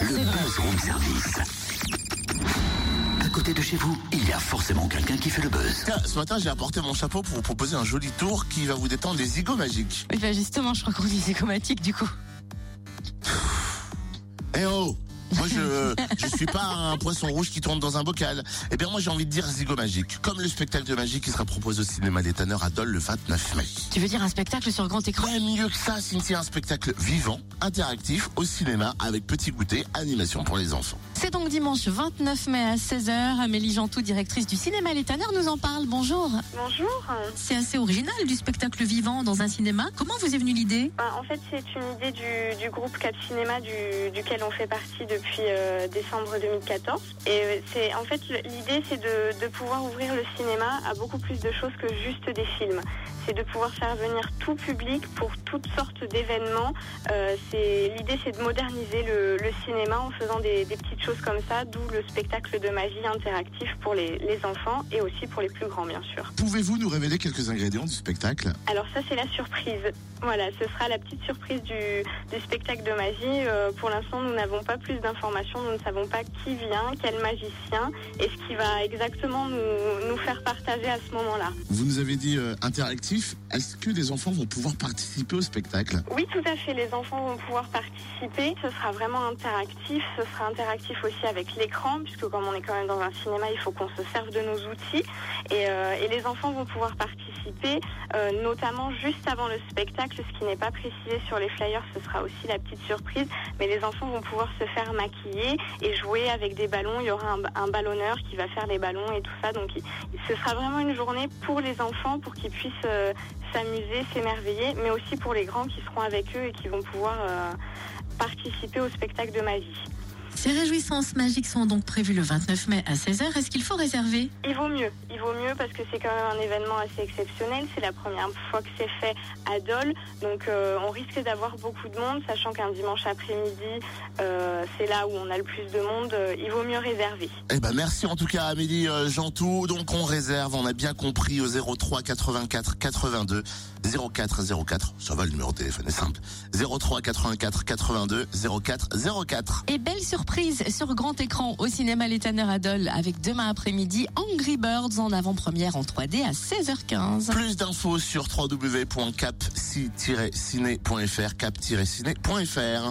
Le Buzz Room Service. À côté de chez vous, il y a forcément quelqu'un qui fait le buzz. Tiens, ce matin, j'ai apporté mon chapeau pour vous proposer un joli tour qui va vous détendre les zigots magiques. Oui, bah justement, je crois qu'on dit zégomatique du coup. Moi, je je suis pas un poisson rouge qui tourne dans un bocal. Eh bien, moi, j'ai envie de dire zigo magique. Comme le spectacle de magie qui sera proposé au cinéma des Tanneurs à Dole le 29 mai. Tu veux dire un spectacle sur grand écran? Ouais, mieux que ça, Cynthia, un spectacle vivant, interactif, au cinéma, avec petit goûter, animation pour les enfants. C'est donc dimanche 29 mai à 16h. Amélie Jantou, directrice du cinéma Les Tanneurs, nous en parle. Bonjour. Bonjour. C'est assez original du spectacle vivant dans un cinéma. Comment vous est venue l'idée? Ben, en fait, c'est une idée du, du groupe Cap Cinéma du, duquel on fait partie depuis euh, décembre 2014. Et euh, c'est en fait l'idée, c'est de, de pouvoir ouvrir le cinéma à beaucoup plus de choses que juste des films. C'est de pouvoir faire venir tout public pour toutes sortes d'événements. Euh, l'idée, c'est de moderniser le, le cinéma en faisant des, des petites choses comme ça, d'où le spectacle de magie interactif pour les, les enfants et aussi pour les plus grands, bien sûr. Pouvez-vous nous révéler quelques ingrédients du spectacle? Alors ça c'est la surprise. Voilà, ce sera la petite surprise du, du spectacle de magie. Euh, pour l'instant, nous n'avons pas plus d'informations. Nous ne savons pas qui vient, quel magicien et ce qui va exactement nous, nous faire partager à ce moment-là. Vous nous avez dit euh, interactif. Est-ce que les enfants vont pouvoir participer au spectacle? Oui, tout à fait. Les enfants vont pouvoir participer. Ce sera vraiment interactif. Ce sera interactif aussi avec l'écran, puisque comme on est quand même dans un cinéma, il faut qu'on se serve de nos outils. Et, euh, et les enfants vont pouvoir participer, euh, notamment juste avant le spectacle. Ce qui n'est pas précisé sur les flyers, ce sera aussi la petite surprise. Mais les enfants vont pouvoir se faire maquiller et jouer avec des ballons. Il y aura un, ballonneur qui va faire les ballons et tout ça. Donc, ce sera vraiment une journée pour les enfants, pour qu'ils puissent euh, s'amuser, s'émerveiller, mais aussi pour les grands qui seront avec eux et qui vont pouvoir euh, participer au spectacle de magie. Ces réjouissances magiques sont donc prévues le 29 mai à 16h. Est-ce qu'il faut réserver? Il vaut mieux, il vaut mieux parce que c'est quand même un événement assez exceptionnel. C'est la première fois que c'est fait à Dole, donc euh, on risque d'avoir beaucoup de monde, sachant qu'un dimanche après-midi, euh, c'est là où on a le plus de monde. Euh, il vaut mieux réserver. Eh ben merci en tout cas Amélie Jantou. Donc on réserve, on a bien compris au 03 84 82 04 04. Ça va le numéro de téléphone est simple. 03 84 82 04 04. Et belle surprise sur grand écran au cinéma Les Tanneurs à Dole avec demain après-midi Angry Birds en avant-première en 3D à 16h15. Plus d'infos sur www.cap-ciné.fr cap-ciné.fr.